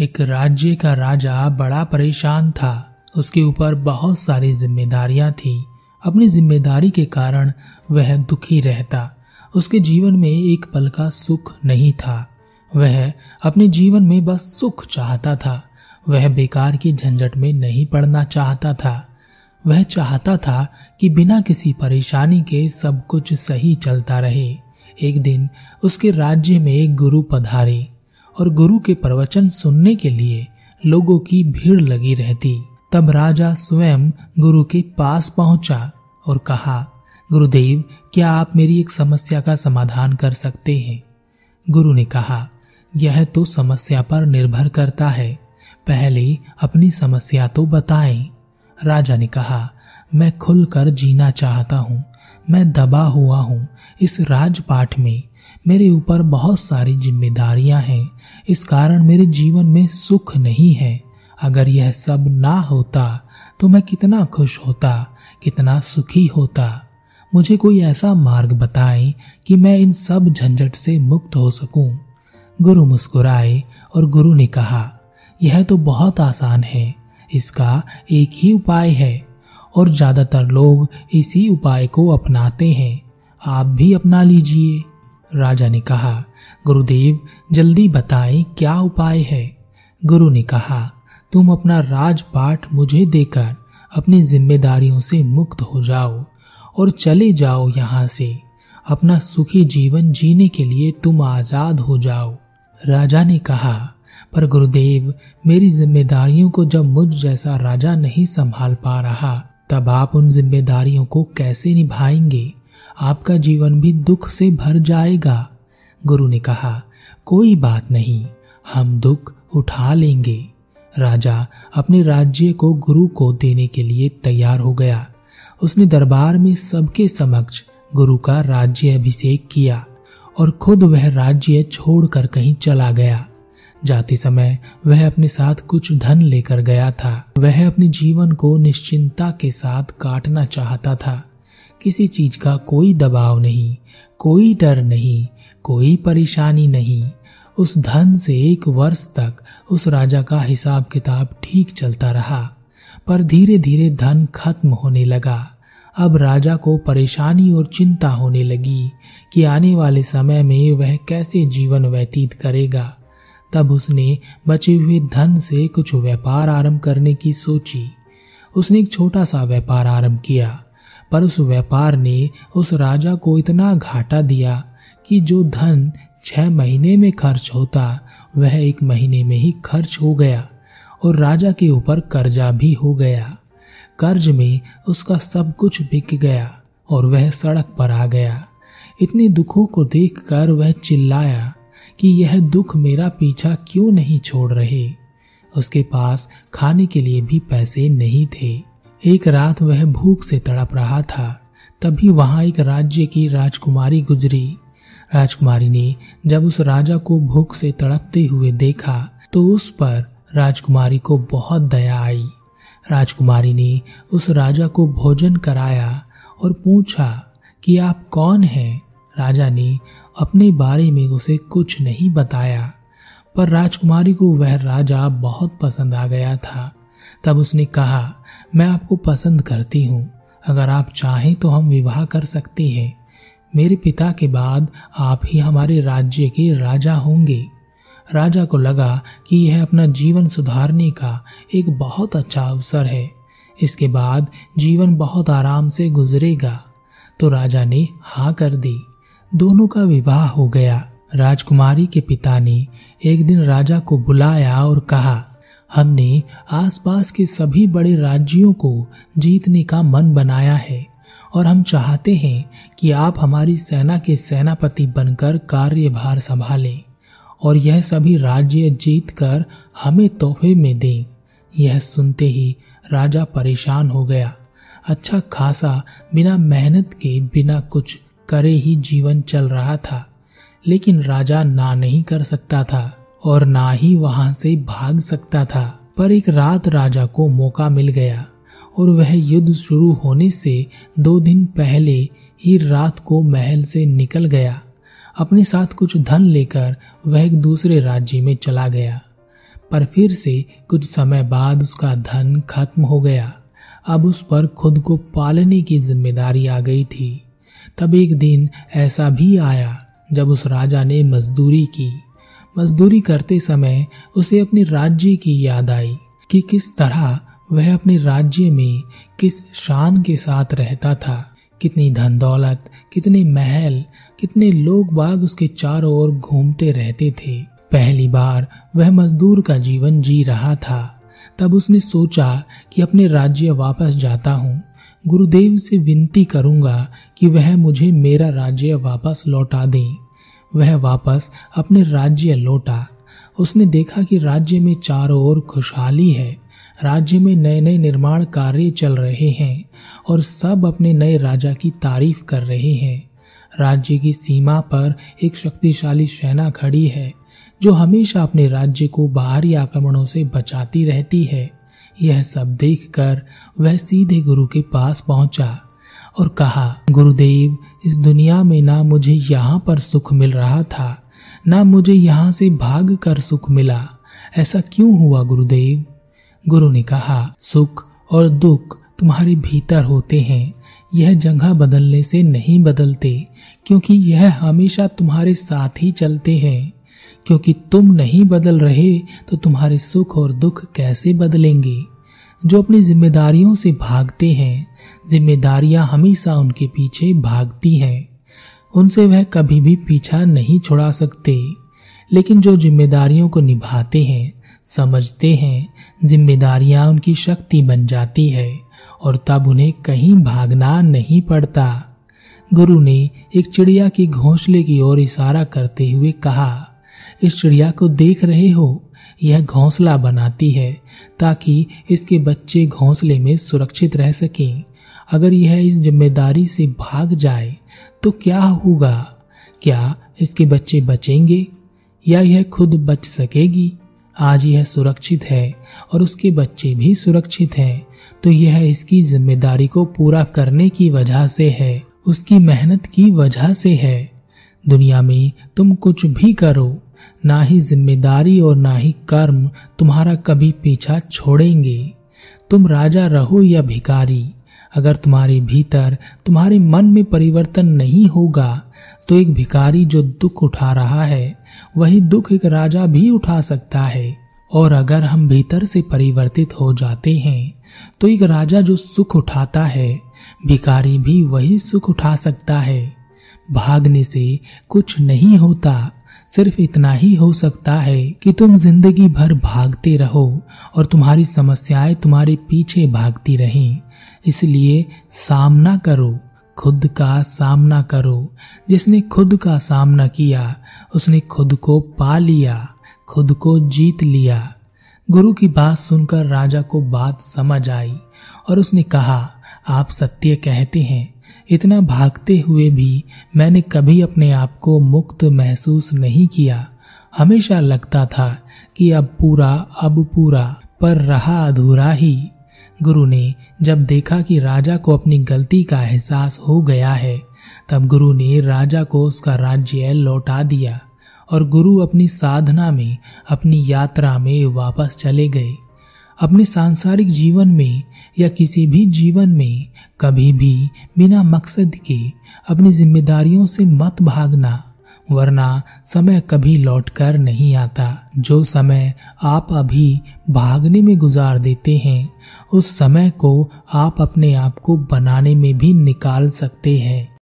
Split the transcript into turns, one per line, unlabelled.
एक राज्य का राजा बड़ा परेशान था। उसके ऊपर बहुत सारी जिम्मेदारियाँ थी। अपनी ज़िम्मेदारी के कारण वह दुखी रहता। उसके जीवन में एक पल का सुख नहीं था। वह अपने जीवन में बस सुख चाहता था। वह बेकार की झंझट में नहीं पड़ना चाहता था। वह चाहता था कि बिना किसी परेशानी के सब कुछ सही चलता रहे। एक दिन उसके राज्य में एक गुरु पधारे। और गुरु के प्रवचन सुनने के लिए लोगों की भीड़ लगी रहती। तब राजा स्वयं गुरु के पास पहुँचा और कहा, गुरुदेव, क्या आप मेरी एक समस्या का समाधान कर सकते हैं? गुरु ने कहा, यह तो समस्या पर निर्भर करता है। पहले अपनी समस्या तो बताएँ। राजा ने कहा, मैं खुलकर जीना चाहता हूँ। मैं दबा हुआ हूँ। इस राजपाठ में मेरे ऊपर बहुत सारी जिम्मेदारियाँ हैं। इस कारण मेरे जीवन में सुख नहीं है। अगर यह सब ना होता तो मैं कितना खुश होता, कितना सुखी होता। मुझे कोई ऐसा मार्ग बताए कि मैं इन सब झंझट से मुक्त हो सकूँ। गुरु मुस्कुराए और गुरु ने कहा, यह तो बहुत आसान है। इसका एक ही उपाय है। और ज़्यादातर लोग इसी उपाय को अपनाते हैं। आप भी अपना लीजिए। राजा ने कहा, गुरुदेव, जल्दी बताएँ क्या उपाय है? गुरु ने कहा, तुम अपना राजपाठ मुझे देकर अपनी जिम्मेदारियों से मुक्त हो जाओ और चले जाओ यहाँ से। अपना सुखी जीवन जीने के लिए तुम आज़ाद हो जाओ। राजा ने कहा, पर गुरुदेव, मेरी जिम्मेदारियों को जब मुझ जैसा राजा नहीं संभाल पा रहा तब आप उन जिम्मेदारियों को कैसे निभाएँगे? आपका जीवन भी दुख से भर जाएगा। गुरु ने कहा, कोई बात नहीं, हम दुख उठा लेंगे। राजा अपने राज्य को गुरु को देने के लिए तैयार हो गया। उसने दरबार में सबके समक्ष गुरु का राज्य अभिषेक किया और खुद वह राज्य छोड़कर कहीं चला गया। जाते समय वह अपने साथ कुछ धन लेकर गया था। वह अपने जीवन को निश्चिंता के साथ काटना चाहता था। किसी चीज़ का कोई दबाव नहीं, कोई डर नहीं, कोई परेशानी नहीं। उस धन से एक वर्ष तक उस राजा का हिसाब किताब ठीक चलता रहा, पर धीरे धीरे धन खत्म होने लगा। अब राजा को परेशानी और चिंता होने लगी कि आने वाले समय में वह कैसे जीवन व्यतीत करेगा। तब उसने बचे हुए धन से कुछ व्यापार आरंभ करने की सोची। उसने एक छोटा सा व्यापार आरंभ किया, पर उस व्यापार ने उस राजा को इतना घाटा दिया कि जो धन छह महीने में खर्च होता, वह एक महीने में ही खर्च हो गया और राजा के ऊपर कर्जा भी हो गया। कर्ज में उसका सब कुछ बिक गया और वह सड़क पर आ गया। इतने दुखों को देखकर वह चिल्लाया कि यह दुख मेरा पीछा क्यों नहीं छोड़ रहे? उसके पास खाने के लिए भी पैसे नहीं थे। एक रात वह भूख से तड़प रहा था। तभी वहाँ एक राज्य की राजकुमारी गुजरी। राजकुमारी ने जब उस राजा को भूख से तड़पते हुए देखा तो उस पर राजकुमारी को बहुत दया आई। राजकुमारी ने उस राजा को भोजन कराया और पूछा कि आप कौन हैं? राजा ने अपने बारे में उसे कुछ नहीं बताया। पर राजकुमारी को वह राजा बहुत पसंद आ गया था। तब उसने कहा, मैं आपको पसंद करती हूँ। अगर आप चाहें तो हम विवाह कर सकते हैं। मेरे पिता के बाद आप ही हमारे राज्य के राजा होंगे। राजा को लगा कि यह अपना जीवन सुधारने का एक बहुत अच्छा अवसर है। इसके बाद जीवन बहुत आराम से गुजरेगा। तो राजा ने हाँ कर दी। दोनों का विवाह हो गया। राजकुमारी के पिता ने एक दिन राजा को बुलाया और कहा, हमने आसपास के सभी बड़े राज्यों को जीतने का मन बनाया है और हम चाहते हैं कि आप हमारी सेना के सेनापति बनकर कार्यभार संभालें और यह सभी राज्य जीतकर हमें तोहफे में दें। यह सुनते ही राजा परेशान हो गया। अच्छा खासा बिना मेहनत के, बिना कुछ करे ही जीवन चल रहा था, लेकिन राजा ना नहीं कर सकता था और ना ही वहाँ से भाग सकता था। पर एक रात राजा को मौका मिल गया और वह युद्ध शुरू होने से दो दिन पहले ही रात को महल से निकल गया। अपने साथ कुछ धन लेकर वह एक दूसरे राज्य में चला गया। पर फिर से कुछ समय बाद उसका धन खत्म हो गया। अब उस पर खुद को पालने की ज़िम्मेदारी आ गई थी। तब एक दिन ऐसा भी आया जब उस राजा ने मजदूरी की। मजदूरी करते समय उसे अपने राज्य की याद आई कि किस तरह वह अपने राज्य में किस शान के साथ रहता था। कितनी धन दौलत कितने महल, कितने लोग बाग उसके चारों ओर घूमते रहते थे। पहली बार वह मजदूर का जीवन जी रहा था। तब उसने सोचा कि अपने राज्य वापस जाता हूँ। गुरुदेव से विनती करूँगा कि वह मुझे मेरा राज्य वापस लौटा दें। वह वापस अपने राज्य लौटा। उसने देखा कि राज्य में चारों ओर खुशहाली है। राज्य में नए नए निर्माण कार्य चल रहे हैं और सब अपने नए राजा की तारीफ़ कर रहे हैं। राज्य की सीमा पर एक शक्तिशाली सेना खड़ी है, जो हमेशा अपने राज्य को बाहरी आक्रमणों से बचाती रहती है। यह सब देखकर वह सीधे गुरु के पास पहुँचा और कहा, गुरुदेव, इस दुनिया में ना मुझे यहाँ पर सुख मिल रहा था, ना मुझे यहाँ से भाग कर सुख मिला। ऐसा क्यों हुआ, गुरुदेव? गुरु ने कहा, सुख और दुख तुम्हारे भीतर होते हैं। यह जगह बदलने से नहीं बदलते, क्योंकि यह हमेशा तुम्हारे साथ ही चलते हैं। क्योंकि तुम नहीं बदल रहे तो तुम्हारे सुख और दुख कैसे बदलेंगे? जो अपनी जिम्मेदारियों से भागते हैं, जिम्मेदारियाँ हमेशा उनके पीछे भागती हैं। उनसे वह कभी भी पीछा नहीं छुड़ा सकते। लेकिन जो जिम्मेदारियों को निभाते हैं, समझते हैं, जिम्मेदारियाँ उनकी शक्ति बन जाती है, और तब उन्हें कहीं भागना नहीं पड़ता। गुरु ने एक चिड़िया की घोंसले की ओर इशारा करते हुए कहा इस चिड़िया को देख रहे हो? यह घोंसला बनाती है ताकि इसके बच्चे घोंसले में सुरक्षित रह सकें। अगर यह इस ज़िम्मेदारी से भाग जाए तो क्या होगा? क्या इसके बच्चे बचेंगे? या यह खुद बच सकेगी? आज यह सुरक्षित है और उसके बच्चे भी सुरक्षित हैं तो यह इसकी ज़िम्मेदारी को पूरा करने की वजह से है। उसकी मेहनत की वजह से है। दुनिया में तुम कुछ भी करो। ना ही ज़िम्मेदारी और ना ही कर्म तुम्हारा कभी पीछा छोड़ेंगे। तुम राजा रहो या भिकारी अगर तुम्हारे भीतर तुम्हारे मन में परिवर्तन नहीं होगा तो एक भिकारी जो दुख उठा रहा है, वही दुख एक राजा भी उठा सकता है। और अगर हम भीतर से परिवर्तित हो जाते हैं तो एक राजा जो सुख उठाता है भिकारी भी वही सुख उठा सकता है। भागने से कुछ नहीं होता। सिर्फ़ इतना ही हो सकता है कि तुम ज़िंदगी भर भागते रहो और तुम्हारी समस्याएँ तुम्हारे पीछे भागती रहें। इसलिए सामना करो, खुद का सामना करो। जिसने खुद का सामना किया, उसने खुद को पा लिया, खुद को जीत लिया। गुरु की बात सुनकर राजा को बात समझ आई और उसने कहा, आप सत्य कहते हैं इतना भागते हुए भी मैंने कभी अपने आप को मुक्त महसूस नहीं किया। हमेशा लगता था कि अब पूरा अब पूरा, पर रहा अधूरा ही। गुरु ने जब देखा कि राजा को अपनी गलती का एहसास हो गया है, तब गुरु ने राजा को उसका राज्य लौटा दिया और गुरु अपनी साधना में, अपनी यात्रा में वापस चले गए। अपने सांसारिक जीवन में या किसी भी जीवन में कभी भी बिना मकसद के अपनी जिम्मेदारियों से मत भागना, वरना समय कभी लौट कर नहीं आता। जो समय आप अभी भागने में गुजार देते हैं, उस समय को आप अपने आप को बनाने में भी निकाल सकते हैं।